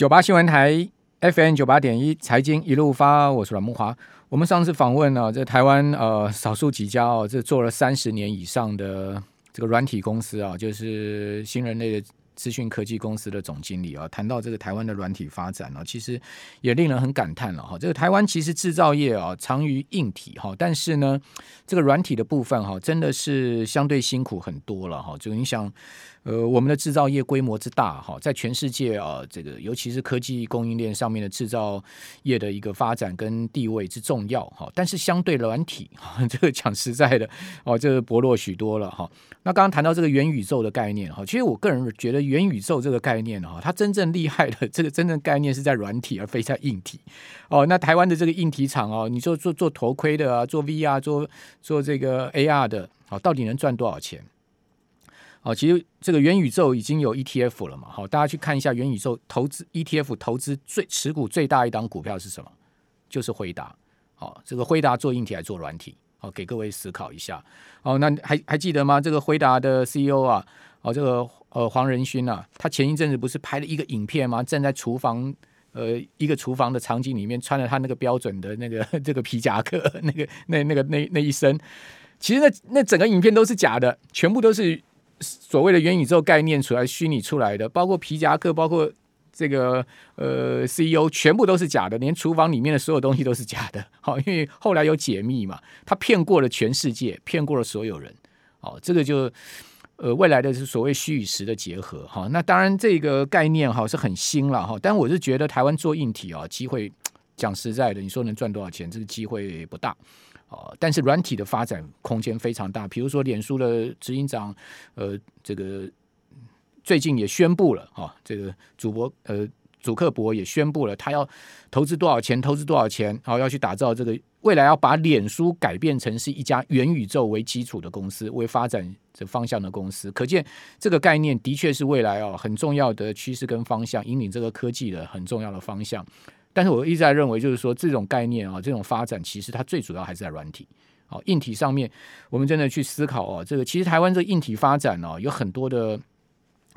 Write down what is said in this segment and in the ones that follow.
九八新闻台 FM 九八点一财经一路发，我是阮木华。我们上次访问呢、啊，这台湾呃少数几家哦，这做了三十年以上的这个软体公司啊，就是新人类的。资讯科技公司的总经理啊，谈到这个台湾的软体发展呢，其实也令人很感叹了哈。这个台湾其实制造业啊长于硬体哈，但是呢，这个软体的部分哈，真的是相对辛苦很多了哈。就你想。呃，我们的制造业规模之大哈，在全世界啊，这个尤其是科技供应链上面的制造业的一个发展跟地位之重要哈，但是相对软体 这个讲实在的哦，这个薄弱许多了哈。那刚刚谈到这个元宇宙的概念哈，其实我个人觉得元宇宙这个概念哈，它真正厉害的 这个真正概念是在软体而非在硬体哦。那台湾的这个硬体厂哦，你说做做头盔的啊，做 VR 做做这个 AR 的，好，到底能赚多少钱？哦，其实这个元宇宙已经有 ETF 了嘛？好，大家去看一下元宇宙投资 ETF 投资最持股最大一档股票是什么？就是辉达。好，这个辉达做硬体还是做软体？好，给各位思考一下。哦，那还还记得吗？这个辉达的 CEO 啊，哦，这个呃黄仁勋啊，他前一阵子不是拍了一个影片吗？站在厨房呃一个厨房的场景里面，穿了他那个标准的那个这个皮夹克，那个那那个那那一身，其实那那整个影片都是假的，全部都是。所谓的元宇宙概念出来虚拟出来的，包括皮夹克，包括这个呃 CEO，全部都是假的，连厨房里面的所有东西都是假的。好，因为后来有解密嘛，他骗过了全世界，骗过了所有人。好，这个就呃未来的是所谓虚与实的结合。哈，那当然这个概念哈是很新了哈，但我是觉得台湾做硬体啊，机会讲实在的，你说能赚多少钱，这个机会不大。哦，但是软体的发展空间非常大，比如说脸书的执行长，呃，这个最近也宣布了，啊、这个主播呃，祖克博也宣布了，他要投资多少钱，投资多少钱，然、哦，要去打造这个未来要把脸书改变成是一家元宇宙为基础的公司，为发展这方向的公司，可见这个概念的确是未来哦很重要的趋势跟方向，引领这个科技的很重要的方向。但是我一直在认为，就是说这种概念啊，这种发展其实它最主要还是在软体，哦，硬体上面，我们真的去思考哦，这个其实台湾这硬体发展哦，有很多的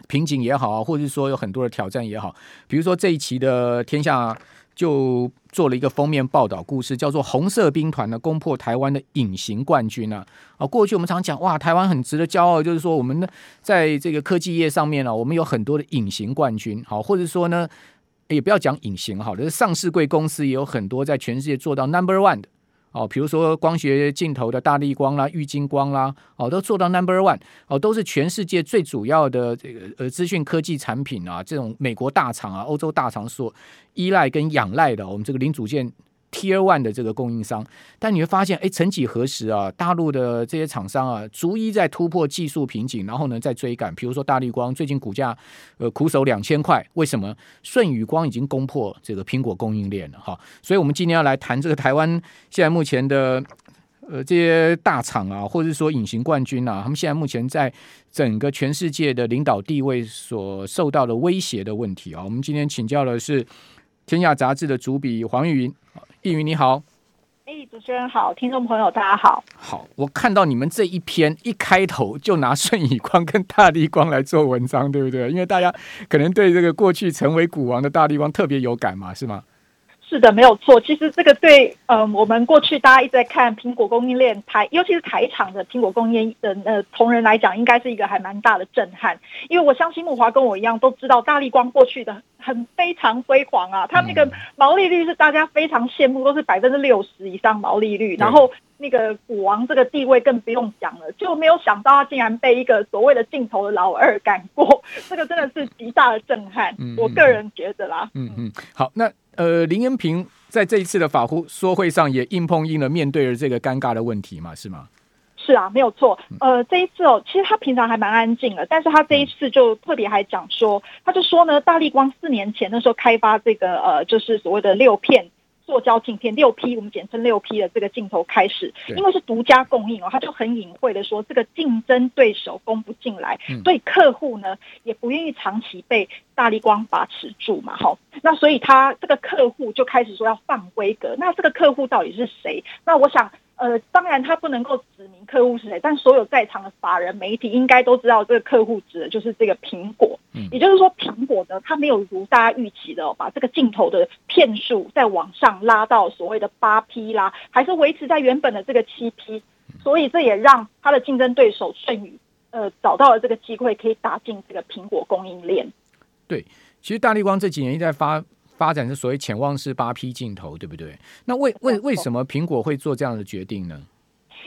瓶颈也好，或者是说有很多的挑战也好。比如说这一期的天下就做了一个封面报道故事，叫做“红色兵团呢攻破台湾的隐形冠军”啊。啊，过去我们常讲哇，台湾很值得骄傲，就是说我们呢在这个科技业上面呢，我们有很多的隐形冠军，好，或者说呢。也不要讲隐形好了，上市贵公司也有很多在全世界做到 number one 的哦，比如说光学镜头的大力光啦、玉晶光啦，哦，都做到 number one 哦，都是全世界最主要的这个呃资讯科技产品啊，这种美国大厂啊、欧洲大厂所依赖跟仰赖的，我们这个零组件。Tier One 的这个供应商，但你会发现，哎，曾几何时啊，大陆的这些厂商啊，逐一在突破技术瓶颈，然后呢，在追赶。比如说大立光最近股价呃苦守两千块，为什么？舜宇光已经攻破这个苹果供应链了哈。所以，我们今天要来谈这个台湾现在目前的呃这些大厂啊，或者是说隐形冠军啊，他们现在目前在整个全世界的领导地位所受到的威胁的问题啊。我们今天请教的是天下杂志的主笔黄玉云。易云你好，哎，主持人好，听众朋友大家好。好，我看到你们这一篇一开头就拿顺义光跟大力光来做文章，对不对？因为大家可能对这个过去成为股王的大力光特别有感嘛，是吗？是的，没有错。其实这个对，嗯、呃，我们过去大家一直在看苹果供应链台，尤其是台厂的苹果供应链的呃同仁来讲，应该是一个还蛮大的震撼。因为我相信木华跟我一样都知道，大立光过去的很非常辉煌啊，它那个毛利率是大家非常羡慕，都是百分之六十以上毛利率，然后那个股王这个地位更不用讲了，就没有想到他竟然被一个所谓的镜头的老二赶过，这个真的是极大的震撼。嗯嗯我个人觉得啦，嗯嗯，好，那。呃，林恩平在这一次的法说会上也硬碰硬的面对了这个尴尬的问题嘛，是吗？是啊，没有错。呃，这一次哦，其实他平常还蛮安静的，但是他这一次就特别还讲说，他就说呢，大力光四年前那时候开发这个呃，就是所谓的六片。塑胶镜片六 P，我们简称六 P 的这个镜头开始，因为是独家供应哦，他就很隐晦的说，这个竞争对手攻不进来，对客户呢也不愿意长期被大力光把持住嘛，哈，那所以他这个客户就开始说要放规格，那这个客户到底是谁？那我想呃，当然他不能够客户是谁，但所有在场的法人媒体应该都知道这个客户指的就是这个苹果。嗯，也就是说，苹果呢，它没有如大家预期的、哦、把这个镜头的片数再往上拉到所谓的八 P 啦，还是维持在原本的这个七 P。所以这也让它的竞争对手舜宇呃找到了这个机会，可以打进这个苹果供应链。对，其实大力光这几年一直在发。发展是所谓潜望式八 P 镜头，对不对？那为为为什么苹果会做这样的决定呢？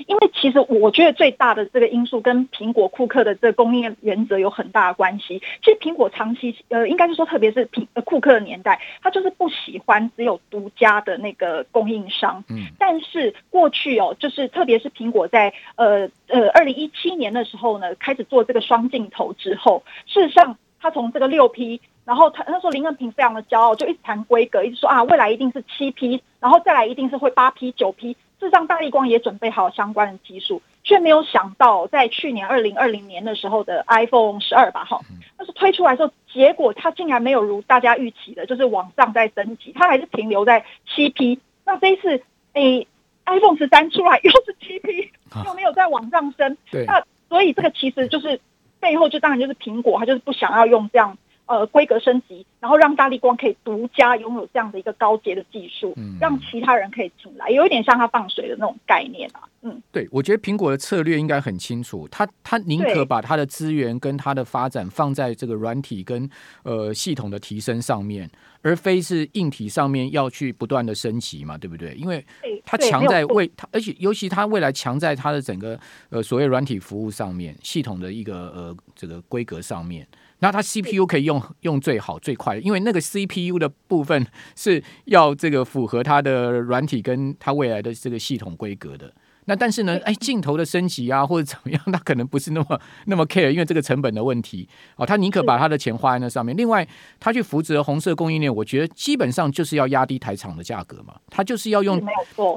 因为其实我觉得最大的这个因素跟苹果库克的这个供应原则有很大的关系。其实苹果长期呃，应该是说特别是苹库克的年代，他就是不喜欢只有独家的那个供应商。嗯。但是过去哦，就是特别是苹果在呃呃二零一七年的时候呢，开始做这个双镜头之后，事实上他从这个六 P。然后他那时候林恩平非常的骄傲，就一直谈规格，一直说啊，未来一定是七 P，然后再来一定是会八 P、九 P。事实上，大立光也准备好相关的技术，却没有想到在去年二零二零年的时候的 iPhone 十二吧，哈，那是推出来之后，结果它竟然没有如大家预期的，就是往上在升级，它还是停留在七 P。那这一次，诶，iPhone 十三出来又是七 P，又没有再往上升。对，那所以这个其实就是背后就当然就是苹果，它就是不想要用这样。呃，规格升级，然后让大力光可以独家拥有这样的一个高阶的技术，嗯，让其他人可以进来，有一点像他放水的那种概念啊。嗯，对，我觉得苹果的策略应该很清楚，他他宁可把他的资源跟他的发展放在这个软体跟呃系统的提升上面，而非是硬体上面要去不断的升级嘛，对不对？因为它强在未，他而且尤其他未来强在它的整个呃所谓软体服务上面，系统的一个呃这个规格上面。那它 CPU 可以用用最好最快，因为那个 CPU 的部分是要这个符合它的软体跟它未来的这个系统规格的。那但是呢，哎，镜头的升级啊或者怎么样，它可能不是那么 那么 care，因为这个成本的问题哦，他宁可把他的钱花在那上面。另外，他去扶植了红色供应链，我觉得基本上就是要压低台厂的价格嘛，他就是要用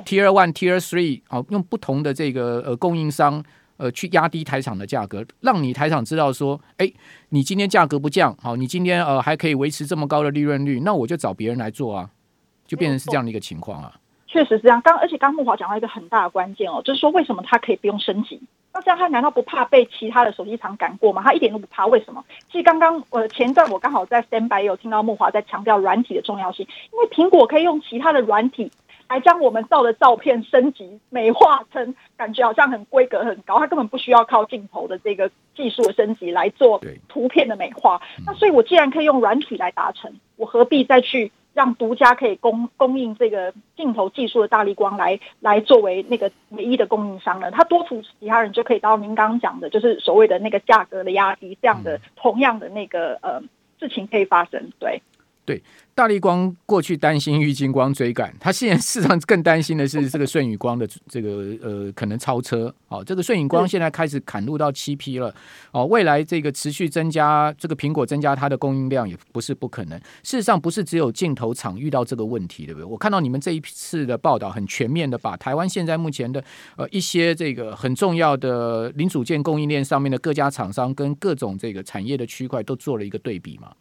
Tier One、Tier Three 哦，用不同的这个呃供应商。呃，去压低台厂的价格，让你台厂知道说，哎，你今天价格不降，好，你今天呃还可以维持这么高的利润率，那我就找别人来做啊，就变成是这样的一个情况啊。确实是这样，刚而且刚木华讲到一个很大的关键哦，就是说为什么它可以不用升级？那这样他难道不怕被其他的手机厂赶过吗？他一点都不怕，为什么？其实刚刚呃前段我刚好在 stand by 有听到木华在强调软体的重要性，因为苹果可以用其他的软体。来将我们照的照片升级美化成感觉好像很规格很高，它根本不需要靠镜头的这个技术的升级来做图片的美化。那所以，我既然可以用软体来达成，我何必再去让独家可以供供应这个镜头技术的大力光来来作为那个唯一的供应商呢？它多出其他人就可以到您刚刚讲的，就是所谓的那个价格的压低，这样的同样的那个呃事情可以发生，对。对，大力光过去担心郁金光追赶，他现在事实上更担心的是 这个顺宇光的这个呃可能超车。哦，这个顺宇光现在开始砍入到七批了。哦，未来这个持续增加，这个苹果增加它的供应量也不是不可能。事实上，不是只有镜头厂遇到这个问题，对不对？我看到你们这一次的报道很全面的，把台湾现在目前的呃一些这个很重要的零组件供应链上面的各家厂商跟各种这个产业的区块都做了一个对比嘛。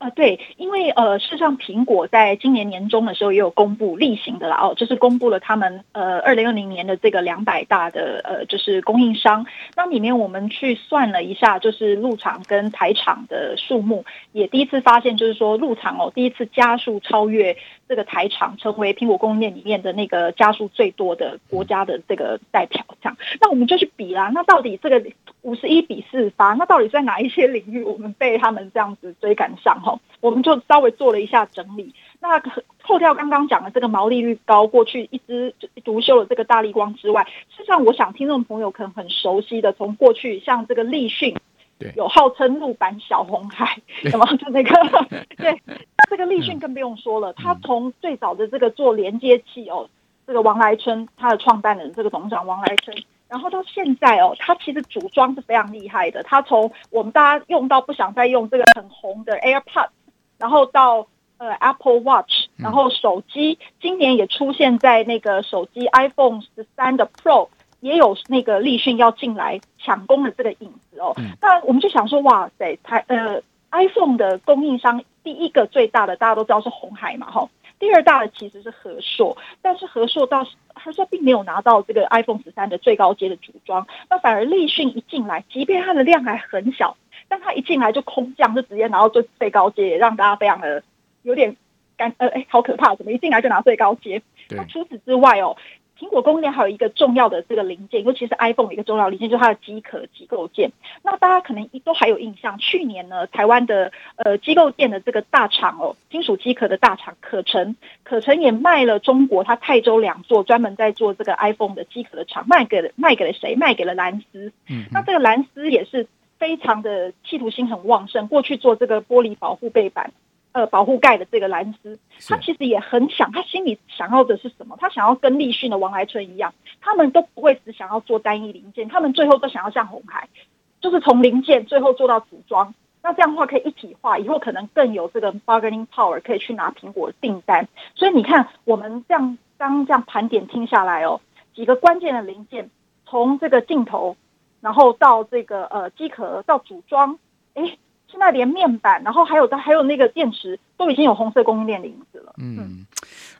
啊、呃，对，因为呃，事实上，苹果在今年年中的时候也有公布例行的啦，哦，就是公布了他们呃二零二零年的这个两百大的呃就是供应商，那里面我们去算了一下，就是入厂跟台厂的数目，也第一次发现，就是说入厂哦，第一次加速超越这个台厂，成为苹果供应链里面的那个加速最多的国家的这个代表，这样，那我们就去比啦，那到底这个。五十一比四十八，那到底在哪一些领域我们被他们这样子追赶上？哈，我们就稍微做了一下整理。那扣掉刚刚讲的这个毛利率高，过去一枝独秀的这个大立光之外，事实上，我想听众朋友可能很熟悉的，从过去像这个立讯，对，有号称陆版小红海，什么 就那个，对，那这个立讯更不用说了，他从最早的这个做连接器哦，这个王来春，他的创办人这个董事长王来春。然后到现在哦，它其实组装是非常厉害的。它从我们大家用到不想再用这个很红的 AirPods，然后到呃 Apple Watch，然后手机今年也出现在那个手机 iPhone 十三的 Pro 也有那个立讯要进来抢攻的这个影子哦。那我们就想说，哇塞，台呃 iPhone 的供应商第一个最大的大家都知道是红海嘛，吼。第二大的其实是和硕，但是和硕到和硕并没有拿到这个 iPhone 十三的最高阶的组装，那反而立讯一进来，即便它的量还很小，但它一进来就空降，就直接拿到最最高阶，让大家非常的有点感呃哎，好可怕，怎么一进来就拿最高阶？那除此之外哦。苹果供应链还有一个重要的这个零件，尤其是 iPhone 的一个重要零件，就是它的机壳机构件。那大家可能都还有印象，去年呢，台湾的呃机构件的这个大厂哦，金属机壳的大厂可成，可成也卖了中国，它泰州两座专门在做这个 iPhone 的机壳的厂，卖给了卖给了谁？卖给了蓝思。嗯，那这个蓝思也是非常的企图心很旺盛，过去做这个玻璃保护背板。呃，保护盖的这个蓝思，他其实也很想，他心里想要的是什么？他想要跟立讯的王来春一样，他们都不会只想要做单一零件，他们最后都想要像红海，就是从零件最后做到组装。那这样的话可以一体化，以后可能更有这个 bargaining power，可以去拿苹果订单。所以你看，我们这样刚这样盘点听下来哦，几个关键的零件，从这个镜头，然后到这个呃机壳到组装，诶。现在连面板，然后还有的还有那个电池，都已经有红色供应链的影子了。嗯，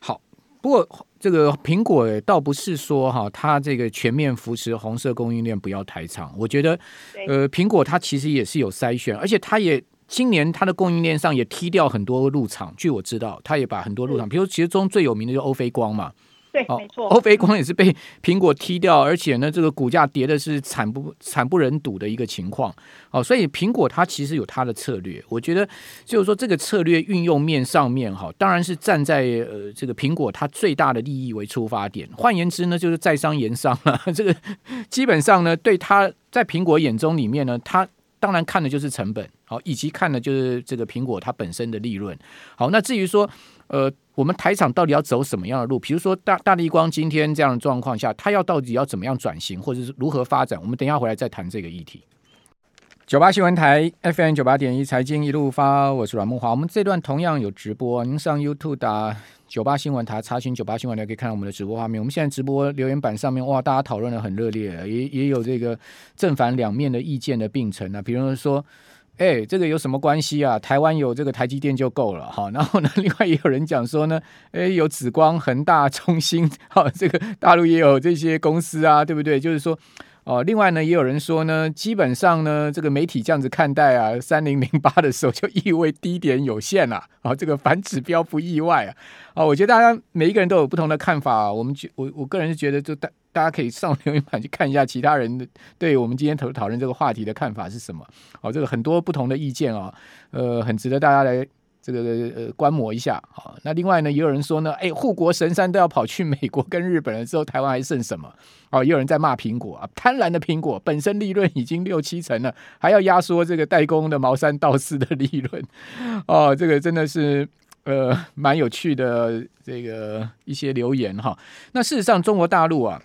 好。不过这个苹果倒不是说哈，它这个全面扶持红色供应链不要台厂。我觉得，呃，苹果它其实也是有筛选，而且它也今年它的供应链上也踢掉很多入场。据我知道，它也把很多入场，比如其中最有名的就是欧菲光嘛。对，没错，欧菲光也是被苹果踢掉，而且呢，这个股价跌的是惨不惨不忍睹的一个情况。哦，所以苹果它其实有它的策略，我觉得就是说这个策略运用面上面哈，当然是站在呃这个苹果它最大的利益为出发点。换言之呢，就是在商言商了。这个基本上呢，对它在苹果眼中里面呢，它当然看的就是成本，好，以及看的就是这个苹果它本身的利润。好，那至于说。呃，我们台厂到底要走什么样的路？比如说大大力光今天这样的状况下，它要到底要怎么样转型，或者是如何发展？我们等一下回来再谈这个议题。九八新闻台 FM 九八点一财经一路发，我是阮梦华。我们这段同样有直播，您上 YouTube 打九八新闻台，查询九八新闻台可以看到我们的直播画面。我们现在直播留言板上面，哇，大家讨论得很热烈，也也有这个正反两面的意见的并存啊。比如说。哎，这个有什么关系啊？台湾有这个台积电就够了哈。然后呢，另外也有人讲说呢，哎，有紫光、恒大、中芯，哈，这个大陆也有这些公司啊，对不对？就是说，哦，另外呢，也有人说呢，基本上呢，这个媒体这样子看待啊，三零零八的时候就意味低点有限了啊，这个反指标不意外啊。啊，我觉得大家每一个人都有不同的看法。我们觉我我个人是觉得，就大大家可以上留言板去看一下其他人的对我们今天讨讨论这个话题的看法是什么。哦，这个很多不同的意见啊，呃，很值得大家来这个呃观摩一下。啊，那另外呢，也有人说呢，哎，护国神山都要跑去美国跟日本了，之后台湾还剩什么？哦，也有人在骂苹果啊，贪婪的苹果本身利润已经六七成了，还要压缩这个代工的毛三到四的利润。哦，这个真的是。呃，蛮有趣的这个一些留言哈。那事实上，中国大陆啊，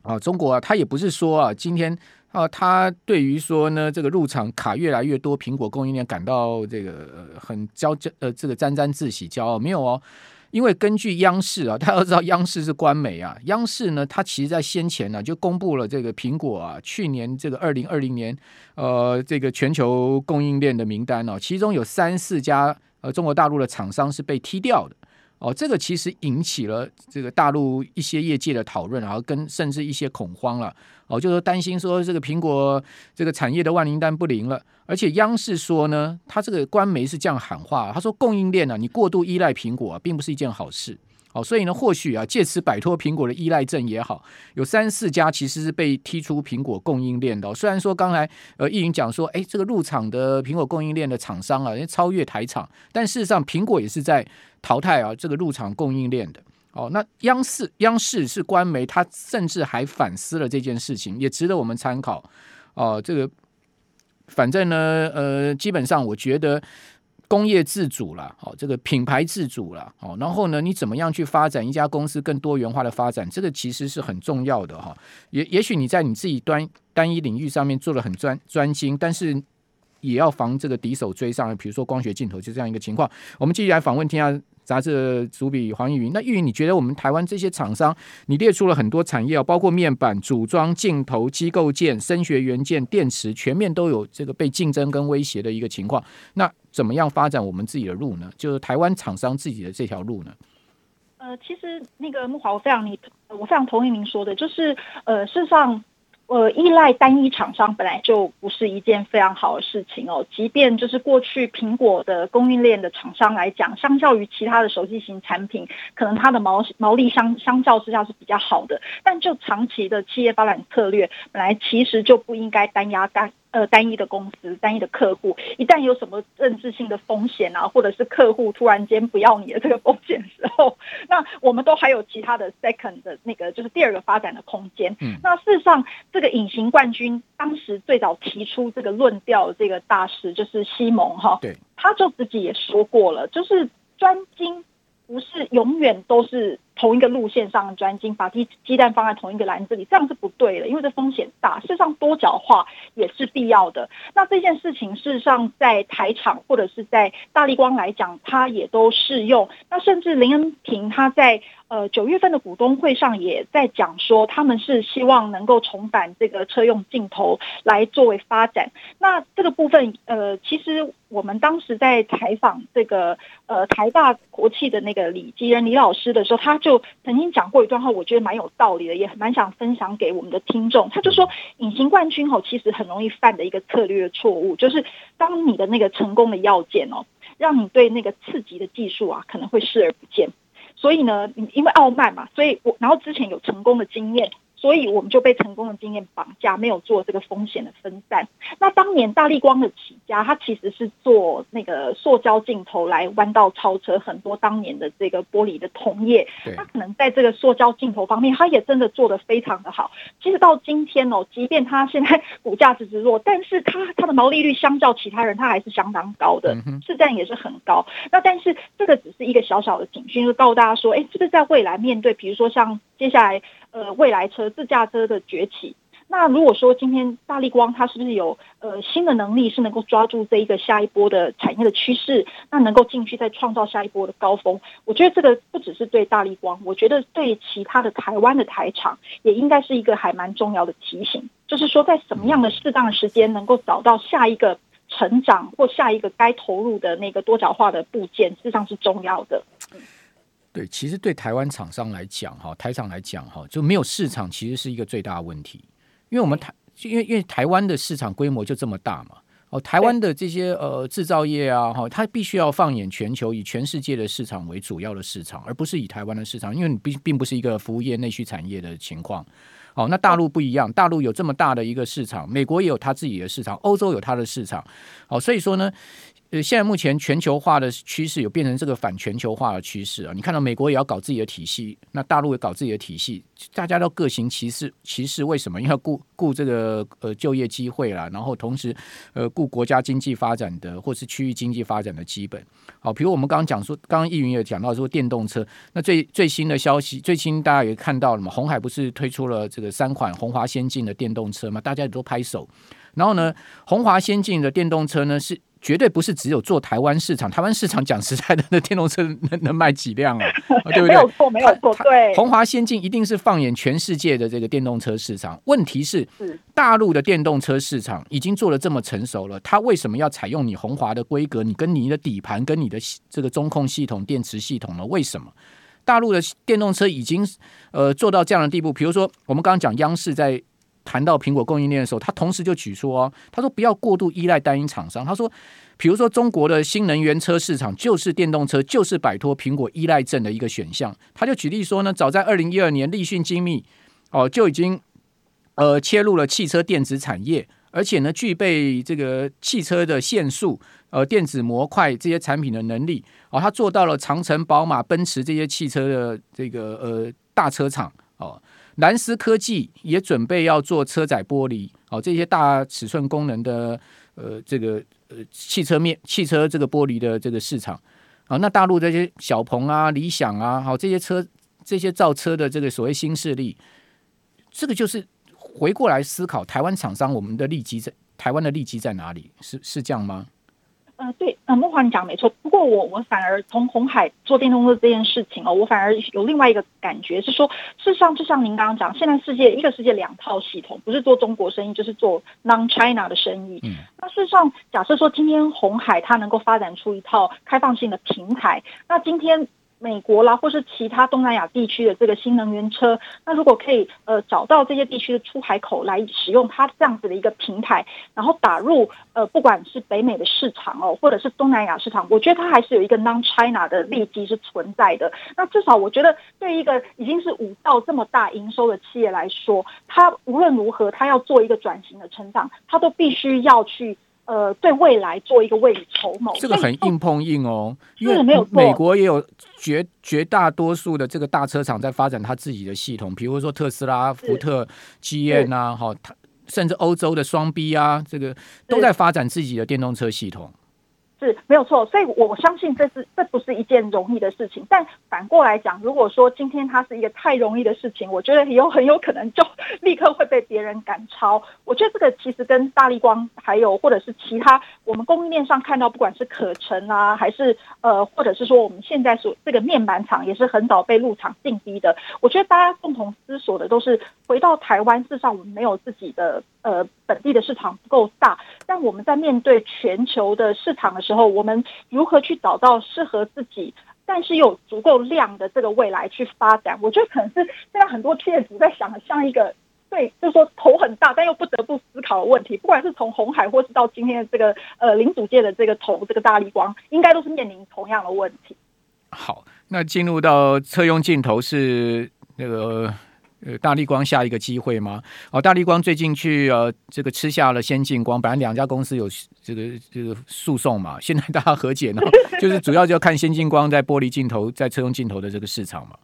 啊，中国啊，他也不是说啊，今天啊，他对于说呢，这个入场卡越来越多，苹果供应链感到这个很骄骄呃，这个沾沾自喜骄傲没有哦。因为根据央视啊，大家都知道央视是官媒啊，央视呢，它其实在先前呢就公布了这个苹果啊，去年这个二零二零年呃这个全球供应链的名单哦，其中有三四家。呃，中国大陆的厂商是被踢掉的哦，这个其实引起了这个大陆一些业界的讨论，然后跟甚至一些恐慌了哦，就是担心说这个苹果这个产业的万灵丹不灵了，而且央视说呢，他这个官媒是这样喊话，他说供应链啊，你过度依赖苹果啊，并不是一件好事。哦，所以呢，或许啊，借此摆脱苹果的依赖症也好，有三四家其实是被踢出苹果供应链的。虽然说刚才呃，易云讲说，哎，这个入场的苹果供应链的厂商啊，超越台厂，但事实上，苹果也是在淘汰啊这个入场供应链的。哦，那央视央视是官媒，他甚至还反思了这件事情，也值得我们参考。哦，这个反正呢，呃，基本上我觉得。工业自主了，哦，这个品牌自主了，哦，然后呢，你怎么样去发展一家公司更多元化的发展？这个其实是很重要的哈。也也许你在你自己端单一领域上面做得很专专精，但是也要防这个敌手追上。比如说光学镜头就这样一个情况。我们继续来访问天下杂志主笔黄玉云。那玉云，你觉得我们台湾这些厂商，你列出了很多产业，包括面板、组装、镜头、机构件、声学元件、电池，全面都有这个被竞争跟威胁的一个情况。那怎么样发展我们自己的路呢？就是台湾厂商自己的这条路呢？呃，其实那个慕华，我非常你，我非常同意您说的，就是呃，事实上。呃，依赖单一厂商本来就不是一件非常好的事情哦。即便就是过去苹果的供应链的厂商来讲，相较于其他的手机型产品，可能它的毛毛利相相较之下是比较好的。但就长期的企业发展策略，本来其实就不应该单压单。呃，单一的公司、单一的客户，一旦有什么政治性的风险啊，或者是客户突然间不要你的这个风险时候，那我们都还有其他的 second 的那个，就是第二个发展的空间。嗯，那事实上，这个隐形冠军当时最早提出这个论调的这个大师就是西蒙哈，对，他就自己也说过了，就是专精不是永远都是。同一个路线上的专精，把鸡鸡蛋放在同一个篮子里，这样是不对的，因为这风险大。事实上，多角化也是必要的。那这件事情，事实上在台厂或者是在大立光来讲，它也都适用。那甚至林恩平他在呃九月份的股东会上也在讲说，他们是希望能够重返这个车用镜头来作为发展。那这个部分，呃，其实我们当时在采访这个呃台大国企的那个李基仁李老师的时候，他。就曾经讲过一段话，我觉得蛮有道理的，也蛮想分享给我们的听众。他就说，隐形冠军吼，其实很容易犯的一个策略错误，就是当你的那个成功的要件哦，让你对那个刺激的技术啊，可能会视而不见。所以呢，因为傲慢嘛，所以我然后之前有成功的经验。所以我们就被成功的经验绑架，没有做这个风险的分散。那当年大力光的起家，它其实是做那个塑胶镜头来弯道超车很多当年的这个玻璃的同业，它可能在这个塑胶镜头方面，它也真的做得非常的好。其实到今天哦，即便它现在股价只是弱，但是它它的毛利率相较其他人，它还是相当高的，市占也是很高。那但是这个只是一个小小的警讯，就告诉大家说，哎，是不是在未来面对，比如说像接下来。呃，未来车、自驾车的崛起，那如果说今天大力光它是不是有呃新的能力，是能够抓住这一个下一波的产业的趋势，那能够进去再创造下一波的高峰？我觉得这个不只是对大力光，我觉得对其他的台湾的台厂也应该是一个还蛮重要的提醒，就是说在什么样的适当的时间，能够找到下一个成长或下一个该投入的那个多角化的部件，事实上是重要的。对，其实对台湾厂商来讲，哈，台厂来讲，哈，就没有市场，其实是一个最大的问题。因为我们台，因为因为台湾的市场规模就这么大嘛，哦，台湾的这些呃制造业啊，哈，它必须要放眼全球，以全世界的市场为主要的市场，而不是以台湾的市场，因为你并并不是一个服务业内需产业的情况。哦，那大陆不一样，大陆有这么大的一个市场，美国也有它自己的市场，欧洲有它的市场。哦，所以说呢。呃，现在目前全球化的趋势有变成这个反全球化的趋势啊！你看到美国也要搞自己的体系，那大陆也搞自己的体系，大家都各行其事。其事为什么？因为要顾顾这个呃就业机会啦，然后同时呃顾国家经济发展的或是区域经济发展的基本。好，比如我们刚刚讲说，刚刚易云也讲到说电动车，那最最新的消息，最新大家也看到了嘛？红海不是推出了这个三款红华先进的电动车嘛？大家也都拍手。然后呢，红华先进的电动车呢是。绝对不是只有做台湾市场，台湾市场讲实在的，那电动车能能卖几辆啊？对不对？没有错，没有错。对，宏华先进一定是放眼全世界的这个电动车市场。问题是，大陆的电动车市场已经做得这么成熟了，它为什么要采用你宏华的规格？你跟你的底盘、跟你的这个中控系统、电池系统呢？为什么大陆的电动车已经呃做到这样的地步？比如说，我们刚刚讲央视在。谈到苹果供应链的时候，他同时就举说哦，他说不要过度依赖单一厂商。他说，比如说中国的新能源车市场就是电动车，就是摆脱苹果依赖症的一个选项。他就举例说呢，早在二零一二年，立讯精密哦就已经呃切入了汽车电子产业，而且呢具备这个汽车的线束呃电子模块这些产品的能力哦，他做到了长城、宝马、奔驰这些汽车的这个呃大车厂哦。蓝思科技也准备要做车载玻璃，哦，这些大尺寸功能的，呃，这个呃汽车面汽车这个玻璃的这个市场，啊、哦，那大陆这些小鹏啊、理想啊，好、哦，这些车这些造车的这个所谓新势力，这个就是回过来思考台湾厂商，我们的利基在台湾的利基在哪里？是是这样吗？呃，对，呃，梦华你讲没错。不过我我反而从红海做电动车这件事情哦，我反而有另外一个感觉是说，事实上就像您刚刚讲，现在世界一个世界两套系统，不是做中国生意就是做 non China 的生意。嗯，那事实上，假设说今天红海它能够发展出一套开放性的平台，那今天。美国啦，或是其他东南亚地区的这个新能源车，那如果可以呃找到这些地区的出海口来使用它这样子的一个平台，然后打入呃不管是北美的市场哦，或者是东南亚市场，我觉得它还是有一个 non-China 的利基是存在的。那至少我觉得对一个已经是五到这么大营收的企业来说，它无论如何，它要做一个转型的成长，它都必须要去。呃，对未来做一个未雨绸缪，这个很硬碰硬哦。因为美国也有绝绝大多数的这个大车厂在发展它自己的系统，比如说特斯拉、福特、GM 啊，哈，甚至欧洲的双 B 啊，这个都在发展自己的电动车系统。是没有错，所以我相信这是这不是一件容易的事情。但反过来讲，如果说今天它是一个太容易的事情，我觉得有很有可能就 立刻会被别人赶超。我觉得这个其实跟大立光还有或者是其他我们供应链上看到，不管是可成啊，还是呃，或者是说我们现在所这个面板厂也是很早被入场进逼的。我觉得大家共同思索的都是回到台湾，至少我们没有自己的呃本地的市场不够大，但我们在面对全球的市场的时候，我们如何去找到适合自己，但是又足够量的这个未来去发展？我觉得可能是现在很多企业主在想的，像一个对，就是说头很大，但又不得不思考的问题。不管是从红海，或是到今天的这个呃零组件的这个头，这个大力光，应该都是面临同样的问题。好，那进入到车用镜头是那个。呃，大立光下一个机会吗？哦，大立光最近去呃，这个吃下了先进光，本来两家公司有这个这个诉讼嘛，现在大家和解呢，就是主要就要看先进光在玻璃镜头、在车用镜头的这个市场嘛。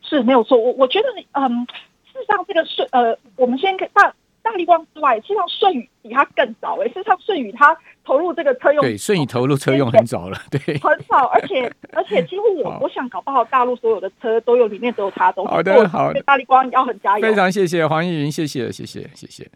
是没有错，我我觉得，嗯，事实上这个是呃，我们先看大大立光之外，实上舜宇比它更早诶，事实上舜宇它。投入这个车用，对，所以你投入车用很早了，对，很早，而且 而且几乎我我想搞不好大陆所有的车都有里面都有它，都好的，好的，大力光要很加油，非常谢谢黄逸云，谢谢谢谢谢谢。